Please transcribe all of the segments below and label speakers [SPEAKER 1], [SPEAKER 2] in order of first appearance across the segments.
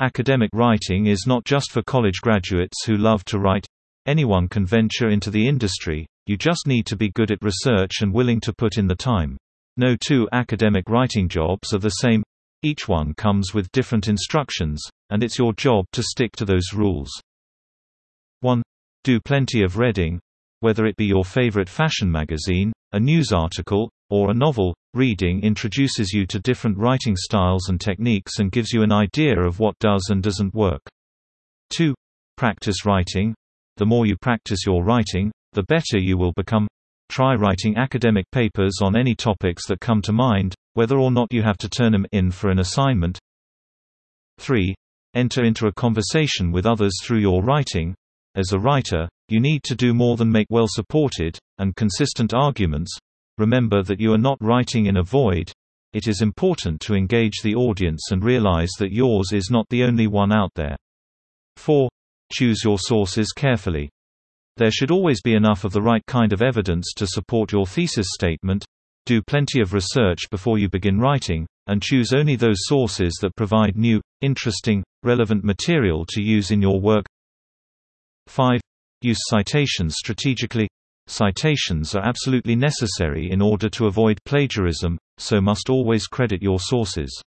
[SPEAKER 1] Academic writing is not just for college graduates who love to write. Anyone can venture into the industry, you just need to be good at research and willing to put in the time. No two academic writing jobs are the same. Each one comes with different instructions, and it's your job to stick to those rules. 1. Do plenty of reading. Whether it be your favorite fashion magazine, a news article, or a novel, reading introduces you to different writing styles and techniques and gives you an idea of what does and doesn't work. 2. Practice writing. The more you practice your writing, the better you will become. Try writing academic papers on any topics that come to mind, whether or not you have to turn them in for an assignment. 3. Enter into a conversation with others through your writing. As a writer, you need to do more than make well-supported, and consistent arguments. Remember that you are not writing in a void. It is important to engage the audience and realize that yours is not the only one out there. 4. Choose your sources carefully. There should always be enough of the right kind of evidence to support your thesis statement. Do plenty of research before you begin writing, and choose only those sources that provide new, interesting, relevant material to use in your work. 5. Use citations strategically. Citations are absolutely necessary in order to avoid plagiarism, so must always credit your sources.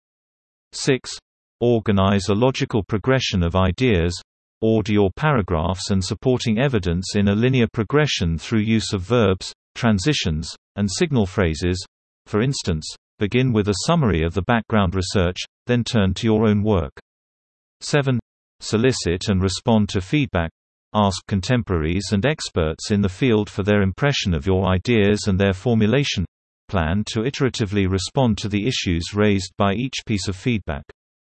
[SPEAKER 1] 6. Organize a logical progression of ideas, order your paragraphs and supporting evidence in a linear progression through use of verbs, transitions, and signal phrases. For instance, begin with a summary of the background research, then turn to your own work. 7. Solicit and respond to feedback. Ask contemporaries and experts in the field for their impression of your ideas and their formulation. Plan to iteratively respond to the issues raised by each piece of feedback.